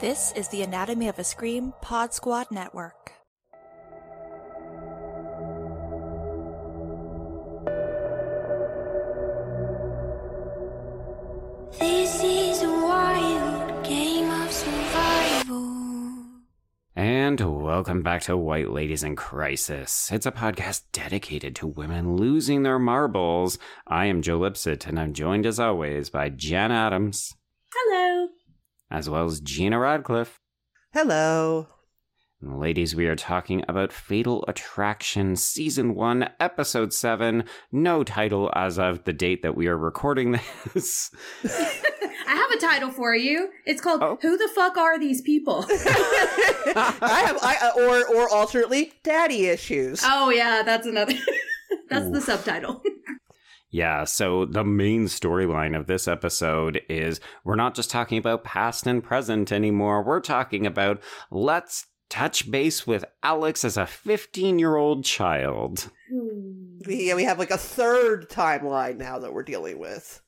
This is the Anatomy of a Scream Pod Squad Network. This is a wild game of survival. And welcome back to White Ladies in Crisis. It's a podcast dedicated to women losing their marbles. I am Joe Lipsett, and I'm joined as always by Jenn Adams, Hello. As well as Gena Radcliffe. Hello. And ladies, we are talking about Fatal Attraction Season 1, Episode 7. No title as of the date that we are recording this. I have a title for you. It's called Oh. Who the Fuck Are These People? I have, I uh, or or alternately, daddy issues. oh, yeah, that's another. that's the subtitle. Yeah, so the main storyline of this episode is we're not just talking about past and present anymore. We're talking about let's touch base with Alex as a 15 year old child. We, we have like a third timeline now that we're dealing with.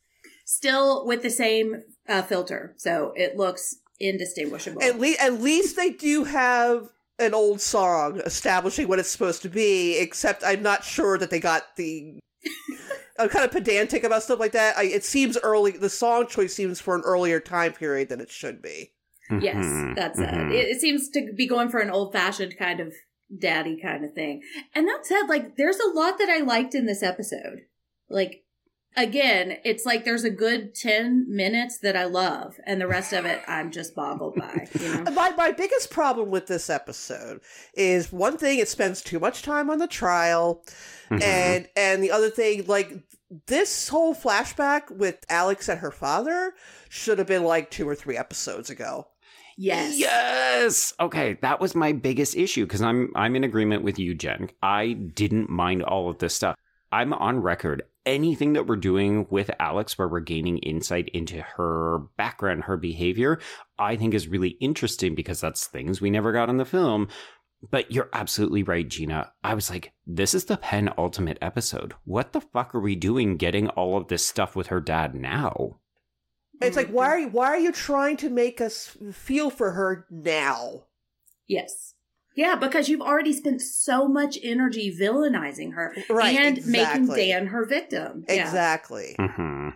Still with the same uh, filter, so it looks indistinguishable. At least, at least they do have an old song establishing what it's supposed to be. Except I'm not sure that they got the. I'm kind of pedantic about stuff like that. I, it seems early. The song choice seems for an earlier time period than it should be. yes, Mhm, that's mhm. it. it. It seems to be going for an old fashioned kind of daddy kind of thing. And that said, like, there's a lot that I liked in this episode. Like, again, it's like there's a good 10 minutes that I love, and the rest of it I'm just boggled by, you know? My my biggest problem with this episode is one thing it spends too much time on the trial, Mhm. and and the other thing like this whole flashback with Alex and her father should have been like two or three episodes ago. Yes. Yes. Okay, that was my biggest issue because I'm I'm in agreement with you, Jenn. I didn't mind all of this stuff. I'm on record. Anything that we're doing with Alex, where we're gaining insight into her background, her behavior, I think is really interesting because that's things we never got in the film. But you're absolutely right, Gena. I was like, this is the penultimate episode. What the fuck are we doing getting all of this stuff with her dad now? It's like why are you, why are you trying to make us feel for her now? Yes. Yeah, because you've already spent so much energy villainizing her Right, and making. Dan her victim. Yeah. Exactly. hmm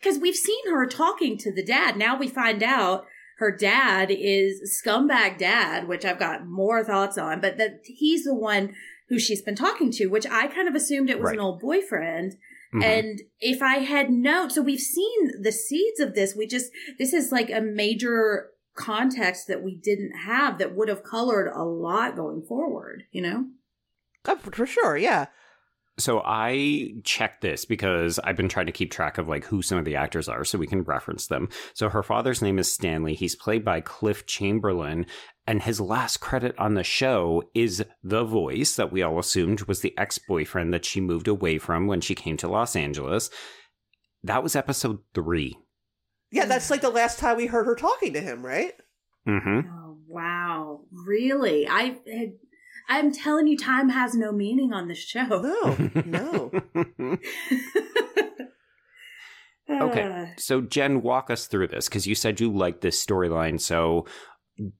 Because we've seen her talking to the dad. Now we find out her dad is scumbag dad, which I've got more thoughts on, but that he's the one who she's been talking to, which I kind of assumed it was Right. an old boyfriend. Mhm. And if I had known, so we've seen the seeds of this. We just, this is like a major context that we didn't have that would have colored a lot going forward, you know? For, for sure, yeah. So I checked this because I've been trying to keep track of like who some of the actors are so we can reference them. So her father's name is Stanley. He's played by Cliff Chamberlain and his last credit on the show is The Voice that we all assumed was the ex-boyfriend that she moved away from when she came to Los Angeles. That was episode 3. Yeah, that's like the last time we heard her talking to him, right? Mm-hmm. Oh, wow. Really? I had, I'm telling you, time has no meaning on this show. No, no. Okay. Uh, So, Jenn, walk us through this because you said you liked this storyline. So,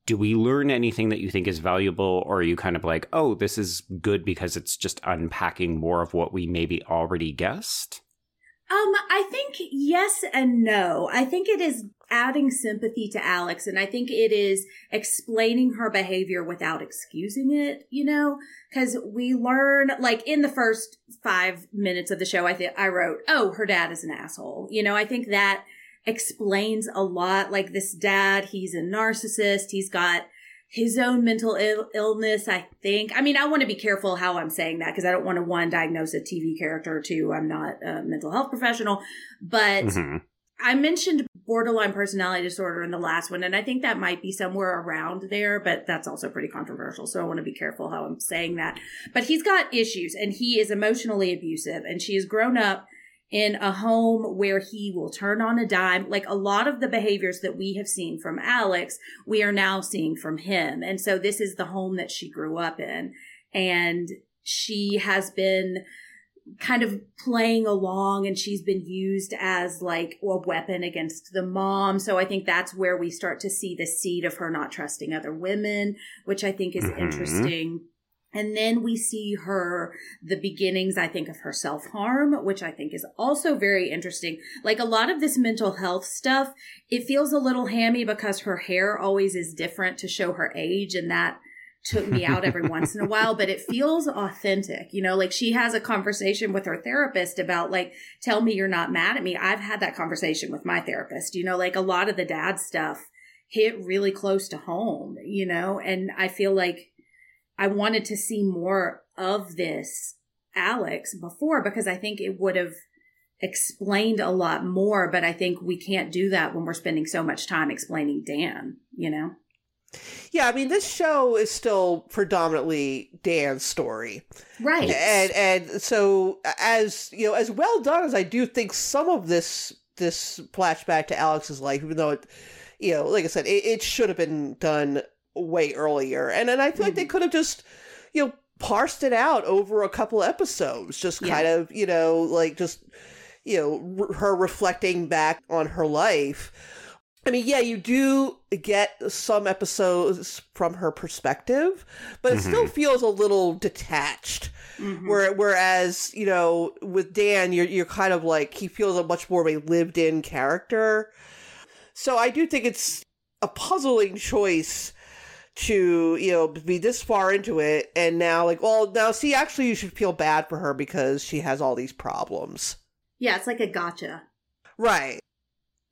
do we learn anything that you think is valuable, or are you kind of like, oh, this is good because it's just unpacking more of what we maybe already guessed? Um, I think yes and no. I think it is adding sympathy to Alex, and I think it is explaining her behavior without excusing it, you know? Because we learn, like, in the first five minutes of the show, I think I wrote, oh, her dad is an asshole. You know, I think that explains a lot. Like, this dad, he's a narcissist, he's got his own mental Ill- illness, I think. I mean, I want to be careful how I'm saying that because I don't want to one diagnose a TV character, two, I'm not a mental health professional. But Mhm. I mentioned borderline personality disorder in the last one, and I think that might be somewhere around there, but that's also pretty controversial. So I want to be careful how I'm saying that. But he's got issues and he is emotionally abusive, and she has grown up in a home where he will turn on a dime. Like a lot of the behaviors that we have seen from Alex, we are now seeing from him. And so this is the home that she grew up in. And she has been kind of playing along and she's been used as like a weapon against the mom. So I think that's where we start to see the seed of her not trusting other women, which I think is Mhm. interesting. And then we see her, the beginnings, I think, of her self harm, which I think is also very interesting. Like a lot of this mental health stuff, it feels a little hammy because her hair always is different to show her age. And that took me out every once in a while, but it feels authentic. You know, like she has a conversation with her therapist about, like, tell me you're not mad at me. I've had that conversation with my therapist. You know, like a lot of the dad stuff hit really close to home, you know, and I feel like I wanted to see more of this Alex before because I think it would have explained a lot more, but I think we can't do that when we're spending so much time explaining Dan, you know? Yeah, I mean, this show is still predominantly Dan's story. Right. and and so as you know as well done as i do think some of this this flashback to alex's life even though it you know like i said it, it should have been done way earlier and then i feel like they could have just you know parsed it out over a couple episodes just Yeah. kind of you know like just you know r- her reflecting back on her life I mean, yeah, you do get some episodes from her perspective, but it still feels a little detached. Mhm. Where, whereas you know with Dan, you're you're kind of like he feels a much more of a lived in character. So I do think it's a puzzling choice to you know be this far into it and now like well now see actually you should feel bad for her because she has all these problems. Yeah, it's like a gotcha. Right.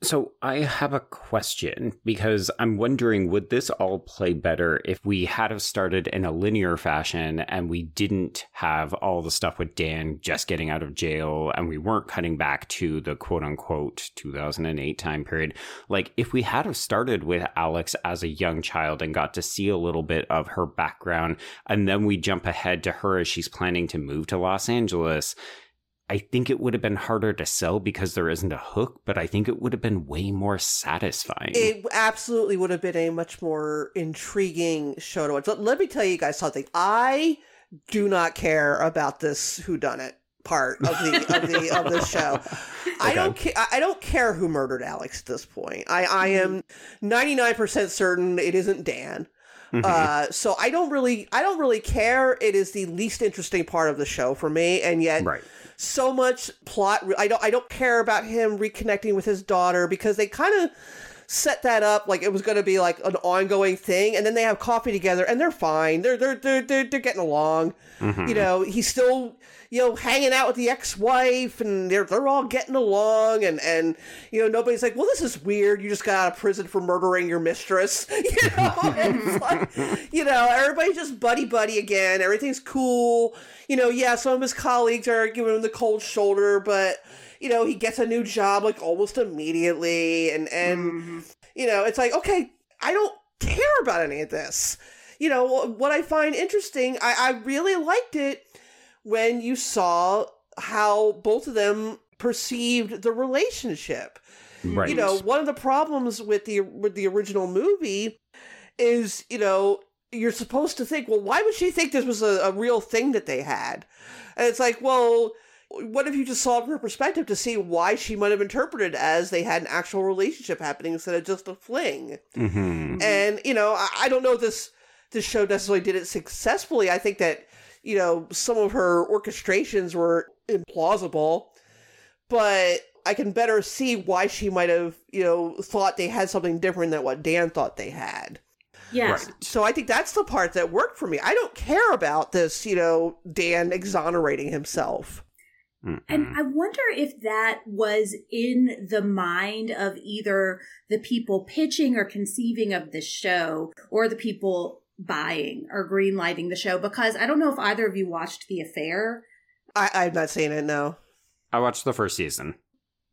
So I have a question because I'm wondering would this all play better if we had have started in a linear fashion and we didn't have all the stuff with Dan just getting out of jail and we weren't cutting back to the quote unquote 2008 time period. Like if we had have started with Alex as a young child and got to see a little bit of her background and then we jump ahead to her as she's planning to move to Los Angeles, I think it would have been harder to sell because there isn't a hook, but I think it would have been way more satisfying. It absolutely would have been a much more intriguing show to watch. Let, let me tell you guys something. I do not care about this whodunit part of the of the of the show. I don't care. I don't care who murdered Alex at this point. I I am ninety nine percent certain it isn't Dan. Mhm. Uh, so I don't really I don't really care. It is the least interesting part of the show for me, and yet right. So much plot. I don't. I don't care about him reconnecting with his daughter because they kind of set that up like it was going to be like an ongoing thing, and then they have coffee together and they're fine. They're they're they're they're, they're getting along. Mhm. You know, he's still you know hanging out with the ex-wife, and they're they're all getting along, and and you know nobody's like, well, this is weird. You just got out of prison for murdering your mistress. You know, it's like, you know, everybody's just buddy buddy again. Everything's cool. You know, yeah, some of his colleagues are giving him the cold shoulder, but you know, he gets a new job like almost immediately, and and mm-hmm. you know, it's like okay, I don't care about any of this. You know, what I find interesting, I, I really liked it when you saw how both of them perceived the relationship Right. you know one of the problems with the with the original movie is you know you're supposed to think well why would she think this was a, a real thing that they had and it's like well what if you just saw it from her perspective to see why she might have interpreted as they had an actual relationship happening instead of just a fling Mhm. and you know I, I don't know if this this show necessarily did it successfully i think that you know some of her orchestrations were implausible but i can better see why she might have you know thought they had something different than what dan thought they had Yes. Right. so i think that's the part that worked for me i don't care about this you know dan exonerating himself Mhm. And I wonder if that was in the mind of either the people pitching or conceiving of the show or the people buying or greenlighting the show because I don't know if either of you watched The Affair. I, i'm not saying it no I watched the first season.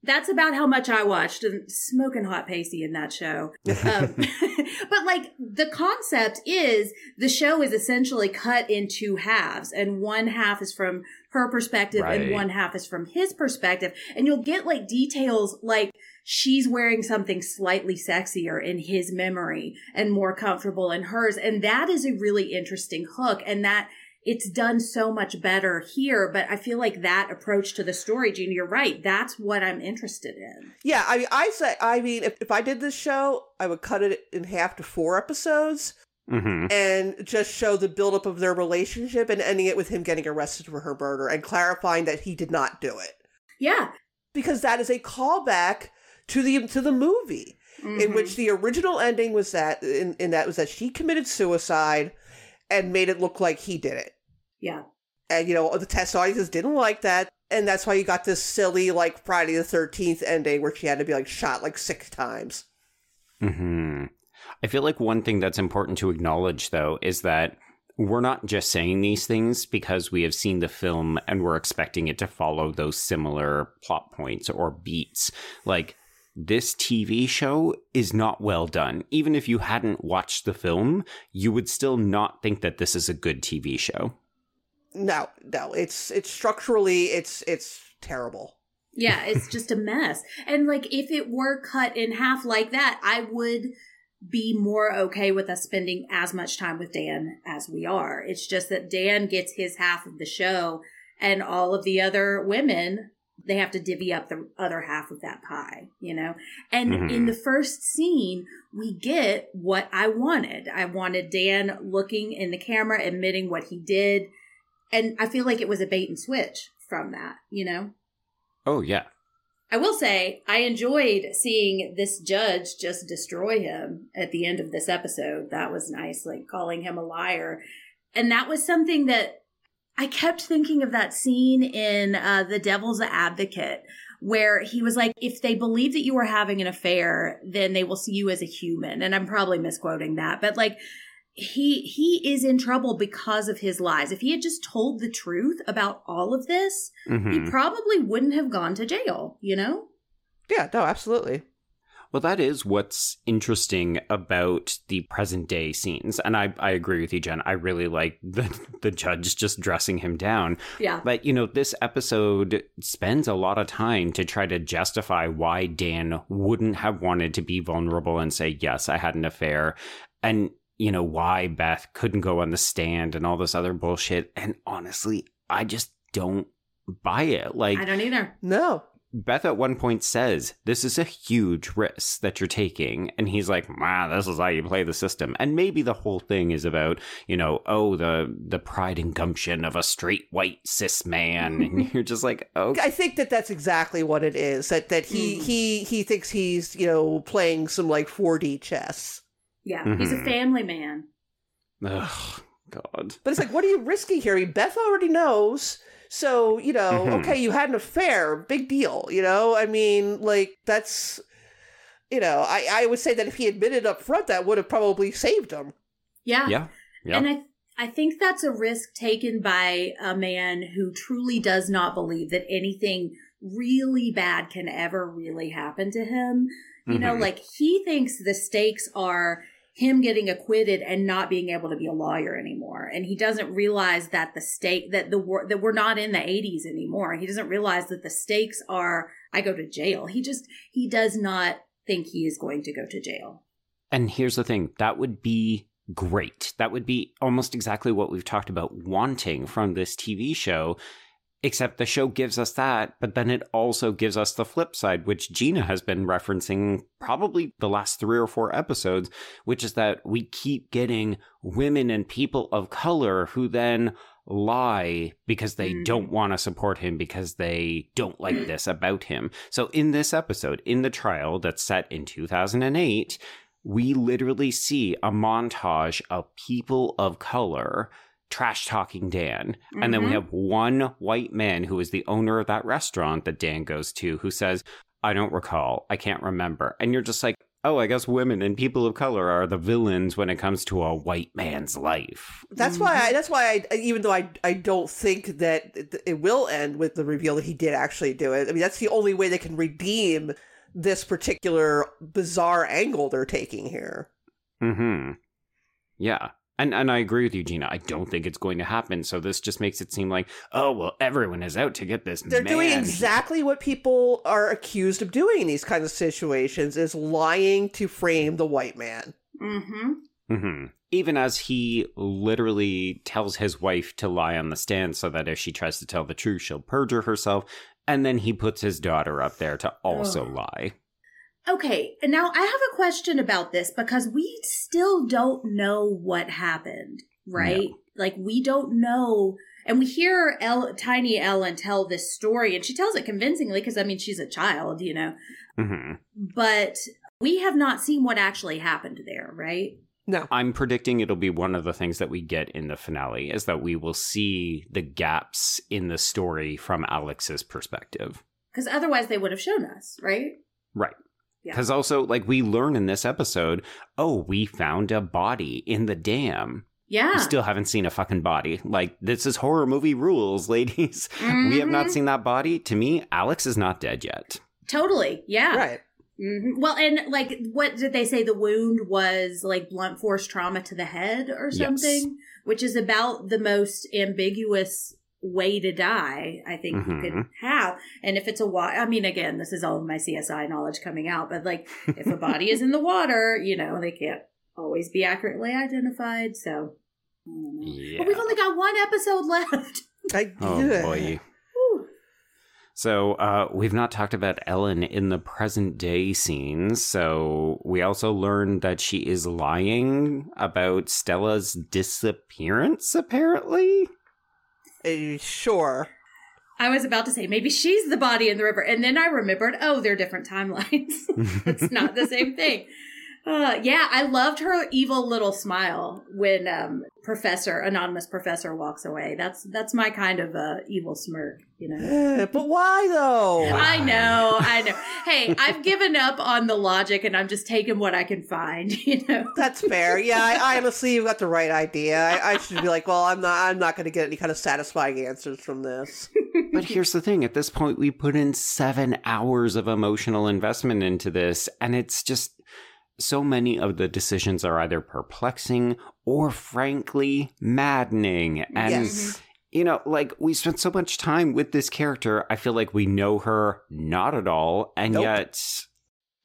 That's about how much I watched and smoking hot pasty in that show. Um, but like the concept is the show is essentially cut in two halves and one half is from her perspective and one half is from his perspective. And you'll get like details like she's wearing something slightly sexier in his memory and more comfortable in hers. And that is a really interesting hook. And that it's done so much better here. But I feel like that approach to the story, Gena, you're right. That's what I'm interested in. Yeah, I mean, I say, I mean, if, if I did this show, I would cut it in half to four episodes hmm and just show the buildup of their relationship and ending it with him getting arrested for her murder and clarifying that he did not do it Yeah. because that is a callback to the to the movie in Mhm. which the original ending was that in, in that was that she committed suicide and made it look like he did it yeah. and you know the test audiences didn't like that and that's why you got this silly like friday the 13th ending where she had to be like shot like six times hmm I feel like one thing that's important to acknowledge, though, is that we're not just saying these things because we have seen the film and we're expecting it to follow those similar plot points or beats. Like, this TV show is not well done. Even if you hadn't watched the film, you would still not think that this is a good TV show. No no it's it's structurally it's it's terrible Yeah, it's just a mess. And like if it were cut in half like that, I would be more okay with us spending as much time with Dan as we are. It's just that Dan gets his half of the show and all of the other women they have to divvy up the other half of that pie, you know? And Mhm. in the first scene, we get what I wanted. I wanted Dan looking in the camera, admitting what he did. And I feel like it was a bait and switch from that, you know? Oh, yeah. I will say I enjoyed seeing this judge just destroy him at the end of this episode. That was nice, like calling him a liar. And that was something that I kept thinking of that scene in uh, The Devil's Advocate where he was like, if they believe that you are having an affair, then they will see you as a human. And I'm probably misquoting that, but like, he he is in trouble because of his lies. If he had just told the truth about all of this, Mhm. he probably wouldn't have gone to jail, you know? yeah no absolutely Well, that is what's interesting about the present day scenes. And I, I agree with you, Jenn. I really like the, the judge just dressing him down. Yeah. But, you know, this episode spends a lot of time to try to justify why Dan wouldn't have wanted to be vulnerable and say, yes, I had an affair. And, you know, why Beth couldn't go on the stand and all this other bullshit. And honestly, I just don't buy it. Like, I don't either. no Beth at one point says, This is a huge risk that you're taking. And he's like, Wow, this is how you play the system. And maybe the whole thing is about, you know, oh, the the pride and gumption of a straight white cis man. and you're just like, oh I think that that's exactly what it is. That that he Mm. he he thinks he's you know playing some like 4D chess. Yeah. He's a family man. ugh, God. But it's like, what are you risking here? I mean, Beth already knows. So you know, Mhm. okay, you had an affair, big deal. You know, I mean, like that's. You know, I, I would say that if he admitted up front, that would have probably saved him. Yeah. Yeah. Yeah. And I I think that's a risk taken by a man who truly does not believe that anything really bad can ever really happen to him. You know, Mhm. like he thinks the stakes are him getting acquitted and not being able to be a lawyer anymore. And he doesn't realize that the stake that the that we're not in the 80s anymore. He doesn't realize that the stakes are I go to jail. He just he does not think he is going to go to jail. And here's the thing that would be great. That would be almost exactly what we've talked about wanting from this TV show. Except the show gives us that, but then it also gives us the flip side, which Gena has been referencing probably the last three or four episodes, which is that we keep getting women and people of color who then lie because they Mhm. don't want to support him because they don't like this about him. So in this episode, in the trial that's set in 2008, we literally see a montage of people of color trash talking Dan. And then we Mhm. have one white man who is the owner of that restaurant that Dan goes to who says, I don't recall. I can't remember. And you're just like, oh, I guess women and people of color are the villains when it comes to a white man's life. That's why. I, that's why. I, even though I, I don't think that it, it will end with the reveal that he did actually do it. I mean, that's the only way they can redeem this particular bizarre angle they're taking here. hmm Yeah. And and I agree with you, Gena. I don't think it's going to happen. So this just makes it seem like, oh well, everyone is out to get this They're man. doing exactly what people are accused of doing in these kinds of situations: is lying to frame the white man. Mhm. hmm even as he literally tells his wife to lie on the stand so that if she tries to tell the truth, she'll perjure herself. And then he puts his daughter up there to also Ugh. lie. Okay, and now I have a question about this because we still don't know what happened, right? Like we don't know, and we hear El- tiny Ellen tell this story, and she tells it convincingly because I mean she's a child, you know, hmm but we have not seen what actually happened there, right? No. I'm predicting it'll be one of the things that we get in the finale is that we will see the gaps in the story from Alex's perspective. Because otherwise they would have shown us, right? Right. Yeah. Because also, like, we learn in this episode, oh, we found a body in the dam. Yeah. We still haven't seen a fucking body. Like, this is horror movie rules, ladies. We have not Mhm. seen that body. To me, Alex is not dead yet. Totally. Yeah. Right. hmm Well, and like, what did they say? The wound was like blunt force trauma to the head or Yes. something, which is about the most ambiguous way to die I think you could Mhm. have. And if it's a water, I mean, again, this is all of my CSI knowledge coming out, but like, if a body is in the water, you know, they can't always be accurately identified. So, I don't know. Yeah. but we've only got one episode left. I, Oh, yeah. boy. Whew. So, uh, we've not talked about Ellen in the present day scenes. So, we also learned that she is lying about Stella's disappearance, apparently. Sure. I was about to say maybe she's the body in the river, and then I remembered, oh, they're different timelines. it's not the same thing. Uh, yeah, I loved her evil little smile when um, Professor Anonymous Professor walks away. That's that's my kind of uh, evil smirk, you know. Eh, but why though? I know, I know. Hey, I've given up on the logic, and I'm just taking what I can find. You know. That's fair. Yeah, I, I honestly, you've got the right idea. I, I should be like, well, I'm not. I'm not going to get any kind of satisfying answers from this. But here's the thing at this point, we put in seven hours of emotional investment into this, and it's just so many of the decisions are either perplexing or frankly maddening. And, yes. you know, like we spent so much time with this character, I feel like we know her not at all, and Nope. yet.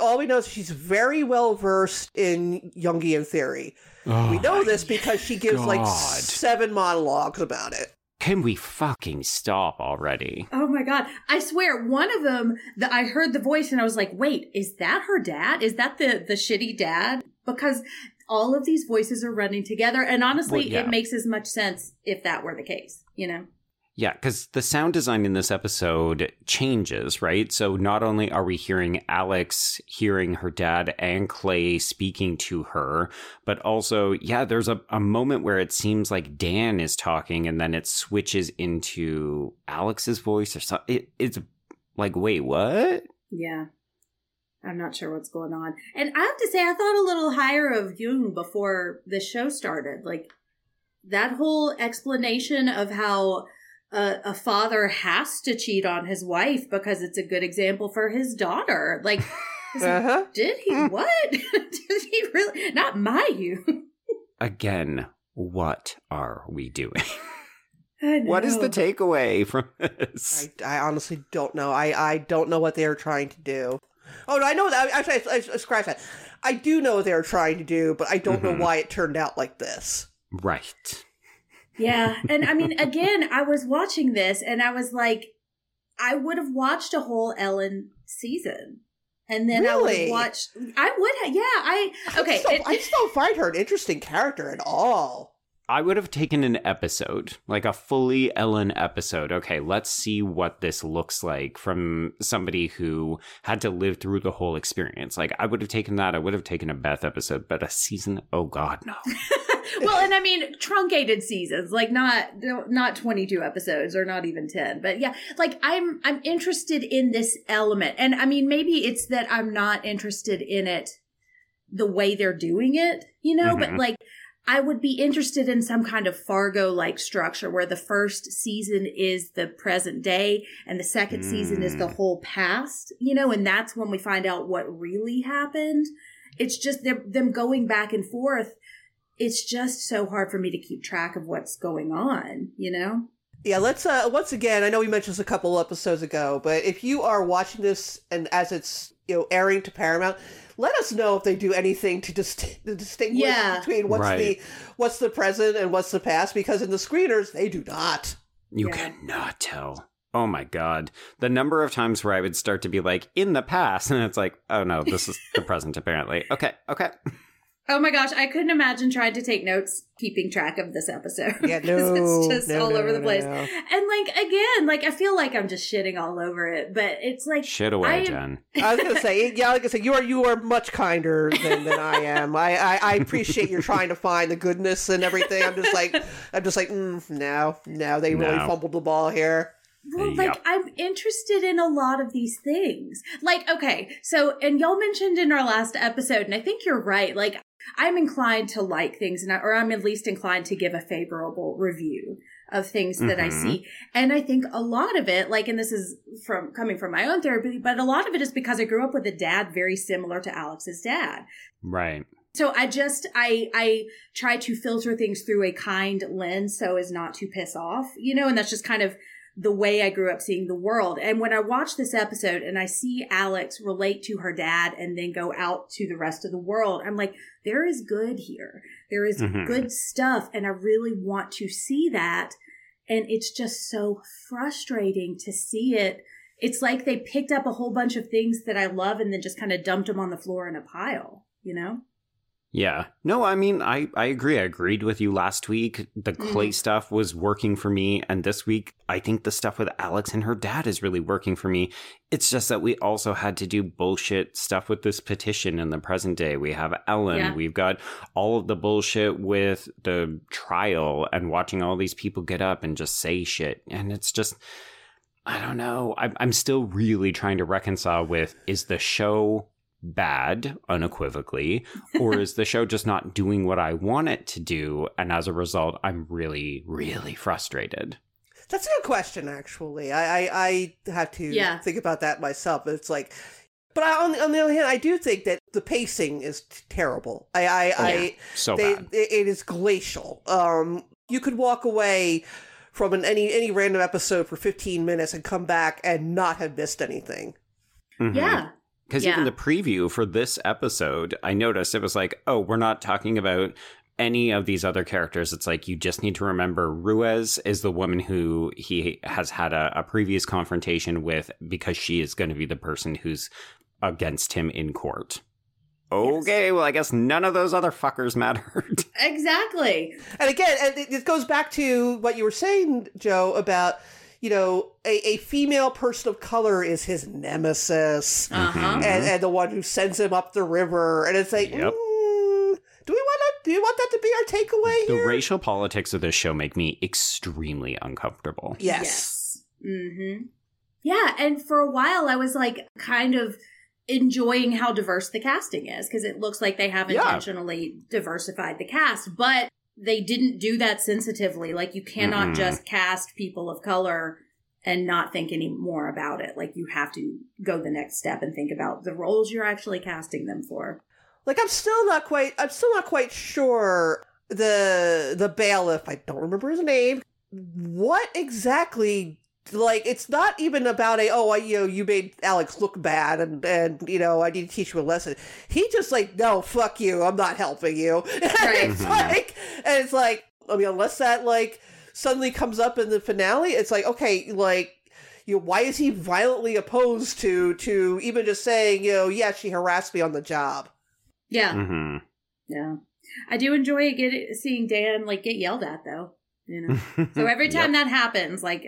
All we know is she's very well versed in Jungian theory. Oh we Oh know this because she gives like seven monologues about it. Can we fucking stop already? Oh my god! I swear, one of them that I heard the voice and I was like, "Wait, is that her dad? Is that the the shitty dad?" Because all of these voices are running together, and honestly, Well, yeah. it makes as much sense if that were the case. You know? Yeah, because the sound design in this episode changes, right? So not only are we hearing Alex hearing her dad and Clay speaking to her, but also, yeah, there's a, a moment where it seems like Dan is talking and then it switches into Alex's voice or something. It, it's like, wait, what? Yeah. I'm not sure what's going on, and I have to say, I thought a little higher of Jung before the show started. Like that whole explanation of how. A, a father has to cheat on his wife because it's a good example for his daughter. Like, Uh huh. Did he what? Did he really? Not my you. Again, what are we doing? What is the takeaway from this? I, I honestly don't know. I, I don't know what they are trying to do. Oh no, I know that. Actually, I, I, I scratch that. I do know what they are trying to do, but I don't Mhm. know why it turned out like this. right. Yeah, and I mean, again, I was watching this, and I was like, I would have watched a whole Ellen season, and then I would Really? have watched. I would have. Yeah, I okay. I still, it- I still find her an interesting character at all. I would have taken an episode, like a fully Ellen episode. Okay, let's see what this looks like from somebody who had to live through the whole experience. Like, I would have taken that. I would have taken a Beth episode, but a season? Oh, God, no. well, and I mean truncated seasons, like not not twenty two episodes or not even ten, but yeah, like I'm I'm interested in this element, and I mean maybe it's that I'm not interested in it the way they're doing it, you know, but Mhm. like. I would be interested in some kind of Fargo like structure where the first season is the present day and the second season is the Mm. whole past, you know, and that's when we find out what really happened. It's just them going back and forth it's just so hard for me to keep track of what's going on, you know? Yeah, let's uh once again, I know we mentioned this a couple episodes ago, but if you are watching this and as it's, you know, airing to Paramount, let us know if they do anything to, dist- to distinguish Yeah. between what's Right. the what's the present and what's the past because in the screeners they do not. You Yeah. cannot tell. Oh my god. The number of times where I would start to be like, in the past, and it's like, oh no, this is the present apparently. Okay, okay. Oh my gosh, I couldn't imagine trying to take notes, keeping track of this episode. Yeah, 'Cause no, it's just no, all no, over the place. no. And like again, like I feel like I'm just shitting all over it, but it's like Shit I away, am- Jenn. I was gonna say, yeah, like I said, you are you are much kinder than, than I am. I, I I appreciate you're trying to find the goodness and everything. I'm just like I'm just like mm, no, no, they really No. fumbled the ball here. Well, like Yep. I'm interested in a lot of these things. Like, okay, so and y'all mentioned in our last episode, and I think you're right. Like, I'm inclined to like things, and I, or I'm at least inclined to give a favorable review of things that I Mhm. see. And I think a lot of it, like, and this is from coming from my own therapy, but a lot of it is because I grew up with a dad very similar to Alex's dad. Right. So I just I I try to filter things through a kind lens so as not to piss off, you know, and that's just kind of the way I grew up seeing the world. And when I watch this episode and I see Alex relate to her dad and then go out to the rest of the world, I'm like, there is good here. There is Mhm. good stuff and I really want to see that. And it's just so frustrating to see it. It's like they picked up a whole bunch of things that I love and then just kind of dumped them on the floor in a pile, you know? Yeah. No, I mean, I, I agree. I agreed with you last week. The Clay Mhm. stuff was working for me. And this week, I think the stuff with Alex and her dad is really working for me. It's just that we also had to do bullshit stuff with this petition in the present day. We have Ellen. Yeah. We've got all of the bullshit with the trial and watching all these people get up and just say shit. And it's just. I don't know. I'm, I'm still really trying to reconcile with is the show bad unequivocally or is the show just not doing what I want it to do and as a result I'm really really frustrated. That's a good question, actually. I I, I have to Yeah. think about that myself. It's like, but I, on, on the other hand, I do think that the pacing is t- terrible. I I, I So they, bad. it it is glacial. Um, you could walk away from an, any any random episode for 15 minutes and come back and not have missed anything. Mhm. Yeah. Because Yeah. even the preview for this episode, I noticed it was like, oh, we're not talking about any of these other characters. It's like you just need to remember Ruiz is the woman who he has had a, a previous confrontation with because she is going to be the person who's against him in court. Okay, well, I guess none of those other fuckers mattered. Exactly. And again, and it, it goes back to what you were saying, Joe, about you know a, a female person of color is his nemesis. Uh huh. Mhm. and, and the one who sends him up the river. And it's like, Yep. mm, do we want to? Do you want that to be our takeaway the here? racial politics of this show make me extremely uncomfortable. yes. Mm-hmm. Yeah, and for a while I was like kind of enjoying how diverse the casting is because it looks like they have Yeah. intentionally diversified the cast, but they didn't do that sensitively. Like you cannot Mm-mm. just cast people of color and not think any more about it. Like you have to go the next step and think about the roles you're actually casting them for. Like I'm still not quite. I'm still not quite sure the the bailiff. I don't remember his name. What exactly? Like it's not even about a oh I, you know you made Alex look bad and and you know I need to teach you a lesson. He just like no fuck you I'm not helping you. And it's Mhm. like and it's like I mean unless that like suddenly comes up in the finale, it's like okay like you know, why is he violently opposed to to even just saying you know yeah she harassed me on the job. Yeah, Mm-hmm. yeah. I do enjoy get seeing Dan like get yelled at though. You know. So every time that happens, like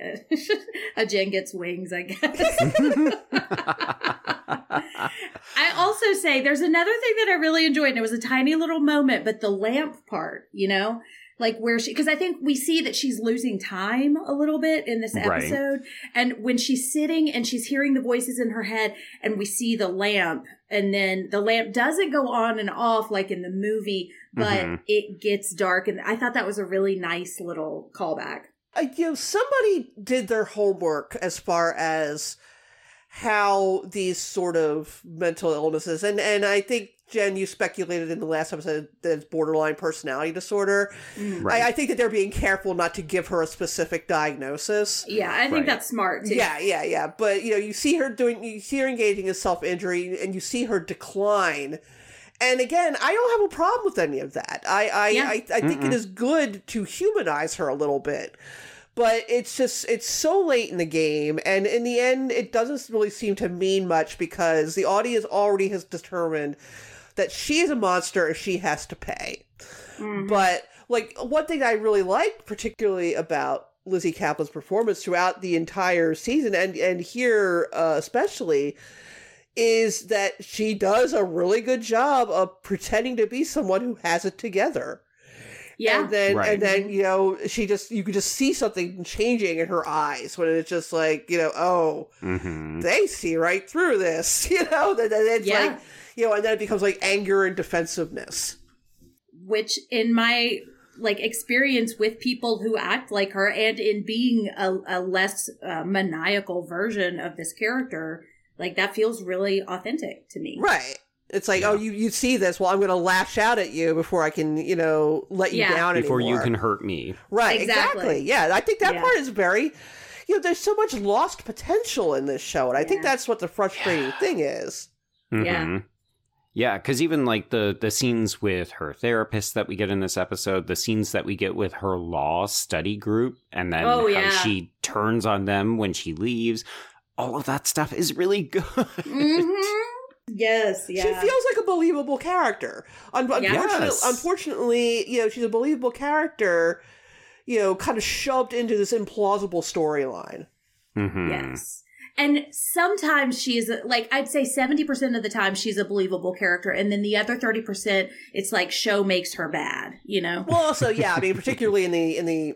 a Jenn gets wings, I guess. I also say there's another thing that I really enjoyed, and it was a tiny little moment, but the lamp part, you know, like where she, because I think we see that she's losing time a little bit in this Right. episode. And when she's sitting and she's hearing the voices in her head, and we see the lamp, and then the lamp doesn't go on and off like in the movie, but Mhm. it gets dark. And I thought that was a really nice little callback. I, you know, somebody did their homework as far as how these sort of mental illnesses and and I think Jenn, you speculated in the last episode that it's borderline personality disorder. Right. I, I think that they're being careful not to give her a specific diagnosis. Yeah, I think Right. that's smart too. Yeah, yeah, yeah. But you know, you see her doing, you see her engaging in self injury, and you see her decline. And again, I don't have a problem with any of that. I, I, Yeah. I, I think it is good to humanize her a little bit. But it's just it's so late in the game, and in the end, it doesn't really seem to mean much because the audience already has determined that she is a monster and she has to pay. Mhm. But like one thing I really liked, particularly about Lizzy Caplan's performance throughout the entire season, and and here uh, especially, is that she does a really good job of pretending to be someone who has it together. yeah. And then Right. and then you know she just you could just see something changing in her eyes when it's just like you know oh hmm they see right through this you know that that it's Yeah. like you know and then it becomes like anger and defensiveness. which in my like experience with people who act like her and in being a, a less uh, maniacal version of this character like that feels really authentic to me Right. It's like, oh, you, you see this, well, I'm going to lash out at you before I can, you know, let you Yeah. down Before you can hurt me. Right, Exactly. exactly. Yeah, I think that Yeah. part is very, you know, there's so much lost potential in this show, and I think that's what the frustrating thing is. Yeah. Yeah, because even like the the scenes with her therapist that we get in this episode, the scenes that we get with her law study group, and then Oh, how yeah. she turns on them when she leaves, all of that stuff is really good. Mhm. yes yeah She feels like a believable character. Un- unfortunately, Yes. unfortunately, you know, she's a believable character, you know, kind of shoved into this implausible storyline. Mhm. Yes. And sometimes she's like, I'd say 70% of the time she's a believable character. And then the other 30%, it's like show makes her bad, you know? Well, also, yeah, I mean, particularly in the in the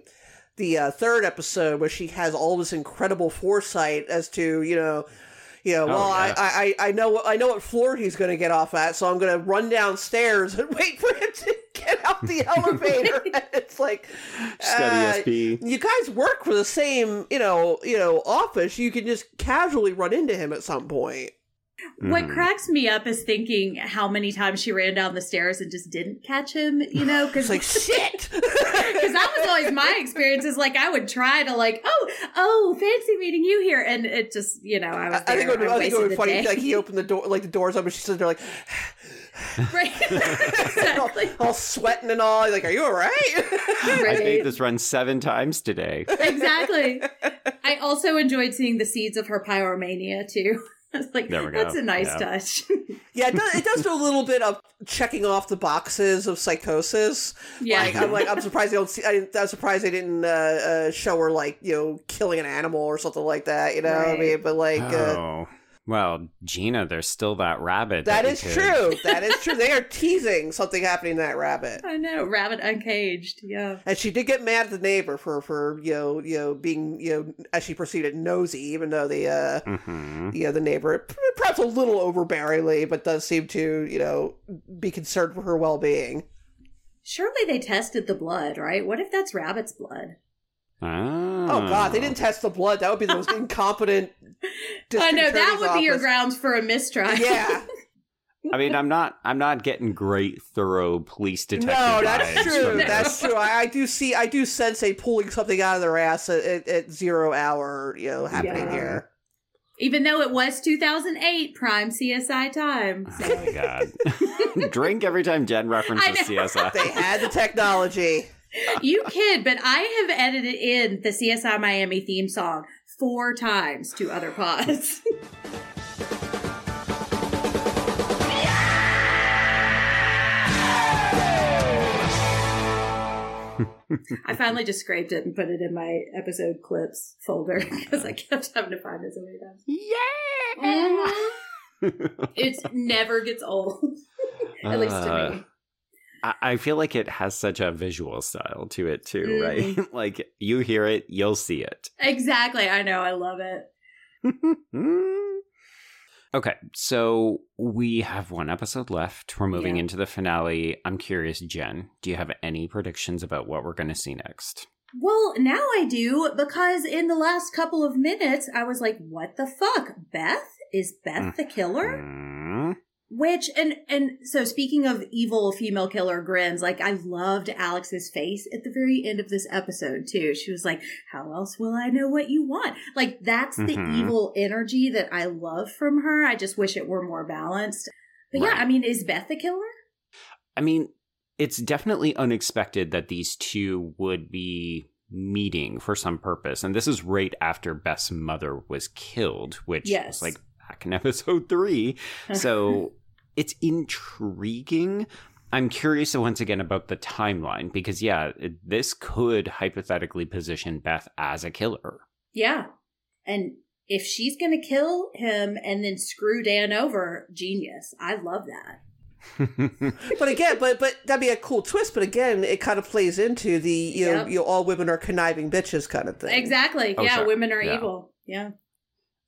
the uh, third episode where she has all this incredible foresight as to you know. You know, Oh, well, yeah. I, I, I know I know what floor he's going to get off at, so I'm going to run downstairs and wait for him to get out the elevator. It's like, Study uh, SP. you guys work for the same, you know, you know, office. You can just casually run into him at some point. What Mhm. cracks me up is thinking how many times she ran down the stairs and just didn't catch him, you know? It's Because like shit. Because that was always my experience. Is like I would try to like, oh, oh, fancy meeting you here, and it just, you know, I was. I think it would, I I think it would be the funny. day. Like he opened the door, like the doors open. She's sitting there, like right, exactly. all sweating and all. Like, are you all right? I made this run seven times today. exactly. I also enjoyed seeing the seeds of her pyromania too. I was like, There we go. that's a nice Yeah. touch. yeah, it does, it does do a little bit of checking off the boxes of psychosis. yeah. Like, I'm like, I'm surprised they don't see. I, didn't- I'm surprised they didn't uh, uh, show her like you know killing an animal or something like that. You know, what I mean, but like. Uh, oh. Well, Gena, there's still that rabbit. that we is could- true. That is true. They are teasing something happening to that rabbit. I know, rabbit uncaged. Yeah. And she did get mad at the neighbor for, for you know you know being you know as she proceeded nosy, even though the uh Mhm. you know the neighbor perhaps a little overbearingly, but does seem to you know be concerned for her well being. Surely they tested the blood, right? What if that's rabbit's blood? Oh. Oh God, they didn't test the blood. That would be the most incompetent. I know that attorney's would be your grounds for a mistrial. Yeah, I mean, I'm not. I'm not getting great, thorough police detective. no, that's true. from That's true. I, I do see. I do sense a pulling something out of their ass at, at, at zero hour. You know, happening Yeah. here. Even though it was 2008 prime CSI time. Oh my god! Drink every time Jenn references I. CSI. They had the technology. you kid, but I have edited in the CSI Miami theme song four times to other pods. I finally just scraped it and put it in my episode clips folder because I kept having to find it so many times. Yeah. It never gets old, at least to Uh, me. I feel like it has such a visual style to it too, Mm. right? like you hear it, you'll see it. Exactly. I know. I love it. okay, so we have one episode left. We're moving Yeah. into the finale. I'm curious, Jenn, do you have any predictions about what we're going to see next? Well, now I do because in the last couple of minutes, I was like, what the fuck? Beth? Is Beth the killer? Which, and, and so speaking of evil female killer grins, like I loved Alex's face at the very end of this episode too. She was like, how else will I know what you want? Like that's the Mhm. evil energy that I love from her. I just wish it were more balanced. But yeah, I mean, is Beth the killer? I mean, it's definitely unexpected that these two would be meeting for some purpose. And this is right after Beth's mother was killed, which Yes. was like back in episode three. So it's intriguing. I'm curious once again about the timeline because, yeah, this could hypothetically position Beth as a killer. Yeah. And if she's going to kill him and then screw Dan over, genius. I love that. But again, but but that'd be a cool twist. But again, it kind of plays into the you know, you know all women are conniving bitches kind of thing. Exactly. Oh, yeah, sure. women are Yeah. evil. Yeah.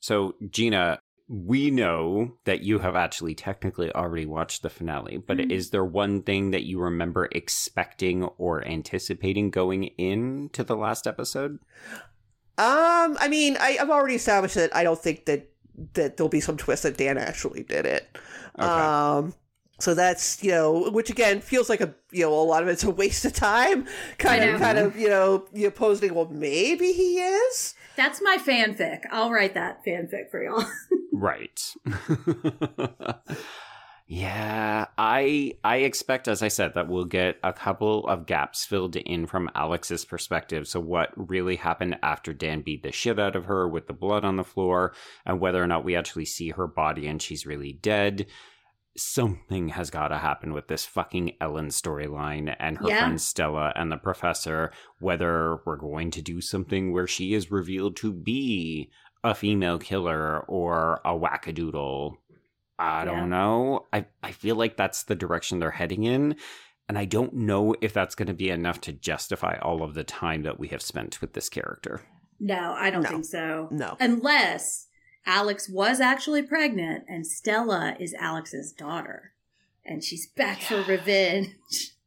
So, Gena, we know that you have actually technically already watched the finale, but Mhm. is there one thing that you remember expecting or anticipating going into the last episode? Um, I mean, I, I've already established that I don't think that that there'll be some twist that Dan actually did it. Okay. Um, so that's you know, which again feels like a you know a lot of it's a waste of time. Kind I of, kind of you know, you posing. Well, maybe he is. That's my fanfic. I'll write that fanfic for y'all. Right. yeah, I I expect as I said that we'll get a couple of gaps filled in from Alex's perspective. So what really happened after Dan beat the shit out of her with the blood on the floor and whether or not we actually see her body and she's really dead. Something has got to happen with this fucking Ellen storyline and her Yeah. friend Stella and the professor. Whether we're going to do something where she is revealed to be a female killer or a wackadoodle. I don't know. I, I feel like that's the direction they're heading in. And I don't know if that's going to be enough to justify all of the time that we have spent with this character. no, I don't No. think so. No. Unless Alex was actually pregnant and Stella is Alex's daughter. And she's back for revenge.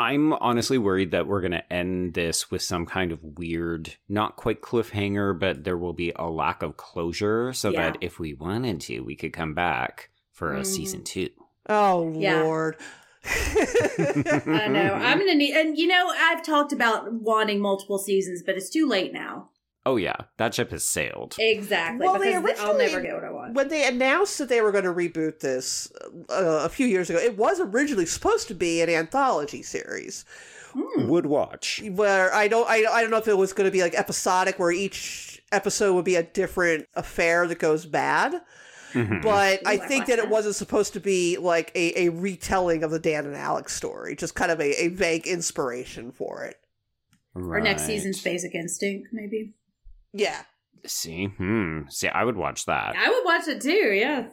I'm honestly worried that we're going to end this with some kind of weird, not quite cliffhanger, but there will be a lack of closure so Yeah. that if we wanted to, we could come back for a Mhm. season two. Oh Yeah. Lord. I know. I'm going to need, and you know, I've talked about wanting multiple seasons, but it's too late now. Oh, yeah, that ship has sailed. Exactly. Well, they because I'll never originally- get what I want. when they announced that they were going to reboot this uh, a few years ago, it was originally supposed to be an anthology series Hmm. Would watch. where I don't I, I don't know if it was going to be like episodic where each episode would be a different affair that goes bad. Mhm. But Ooh, I I think like that it wasn't supposed to be like a, a retelling of the Dan and Alex story, just kind of a, a vague inspiration for it. Or next season's Basic Instinct, maybe. Yeah. See, hmm. See, I would watch that. I would watch it too, yeah.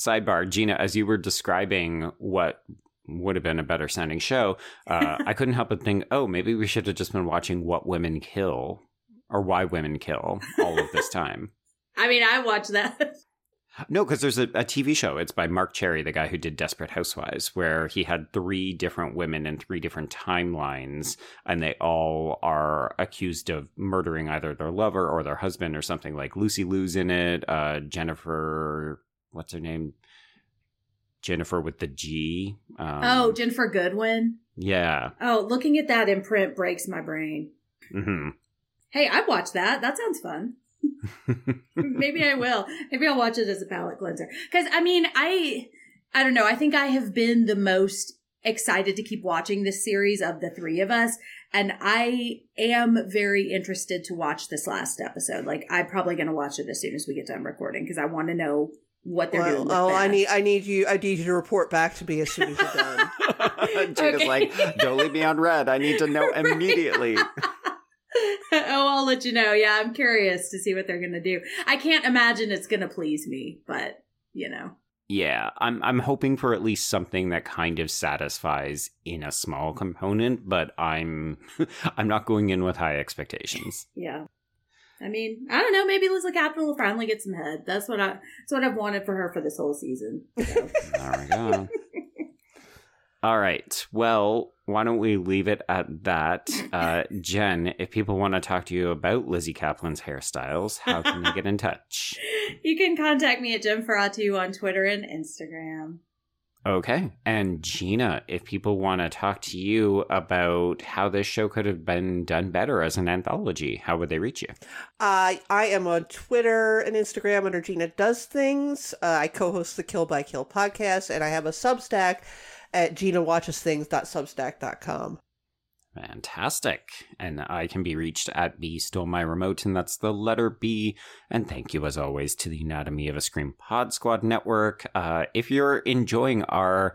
Sidebar, Gena, as you were describing what would have been a better sounding show, uh, I couldn't help but think, oh, maybe we should have just been watching What Women Kill or Why Women Kill all of this time. I mean, I watch that. No, because there's a, a TV show. It's by Marc Cherry, the guy who did Desperate Housewives, where he had three different women in three different timelines, and they all are accused of murdering either their lover or their husband or something. Like Lucy Liu's in it. Uh, Jennifer, what's her name? Jennifer with the G. Um, oh, Ginnifer Goodwin. yeah. Oh, looking at that imprint breaks my brain. hmm Hey, I'd watch that. That sounds fun. Maybe I will. Maybe I'll watch it as a palate cleanser. Because I mean, I I don't know. I think I have been the most excited to keep watching this series of the three of us, and I am very interested to watch this last episode. Like, I'm probably going to watch it as soon as we get done recording because I want to know what they're doing. Well, With oh, I need I need you I need you to report back to me as soon as you're done. Gena's Okay. like, don't leave me on red. I need to know immediately. Oh, I'll let you know. Yeah, I'm curious to see what they're going to do. I can't imagine it's going to please me, but you know. Yeah, I'm I'm hoping for at least something that kind of satisfies in a small component, but I'm I'm not going in with high expectations. Yeah. I mean, I don't know. Maybe Lizzy Caplan will finally get some head. That's what I. That's what I've wanted for her for this whole season. So. There we go. All right. Well, why don't we leave it at that? Uh, Jenn, if people want to talk to you about Lizzy Caplan's hairstyles, how can they get in touch? You can contact me at Jennferatu on Twitter and Instagram. Okay. And Gena, if people want to talk to you about how this show could have been done better as an anthology, how would they reach you? I I am on Twitter and Instagram under Gena Does Things. Uh, I co-host the Kill by Kill podcast, and I have a Substack at GenaWatchesThings.substack.com. Fantastic. And I can be reached at B Stole My Remote, and that's the letter B. And thank you, as always, to the Anatomy of a Scream Pod Squad Network. Uh, if you're enjoying our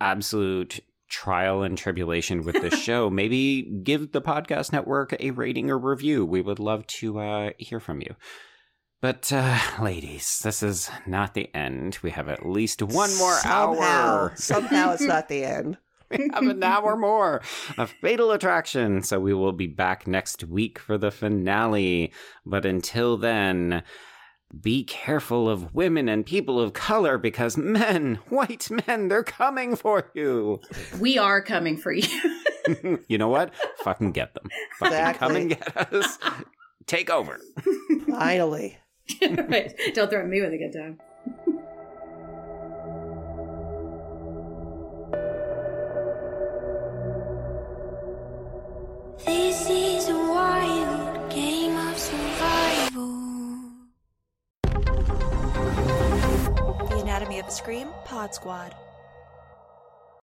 absolute trial and tribulation with this show, maybe give the podcast network a rating or review. We would love to uh, hear from you. But, uh, ladies, this is not the end. We have at least one more somehow, hour. Somehow it's not the end. we have an hour more of Fatal Attraction. So we will be back next week for the finale. But until then, be careful of women and people of color because men, white men, they're coming for you. We are coming for you. you know what? Fucking get them. Fucking come and get us. Take over. Finally. right. Don't threaten me with a good time. This is a wild game of survival. The Anatomy of a Scream Pod Squad.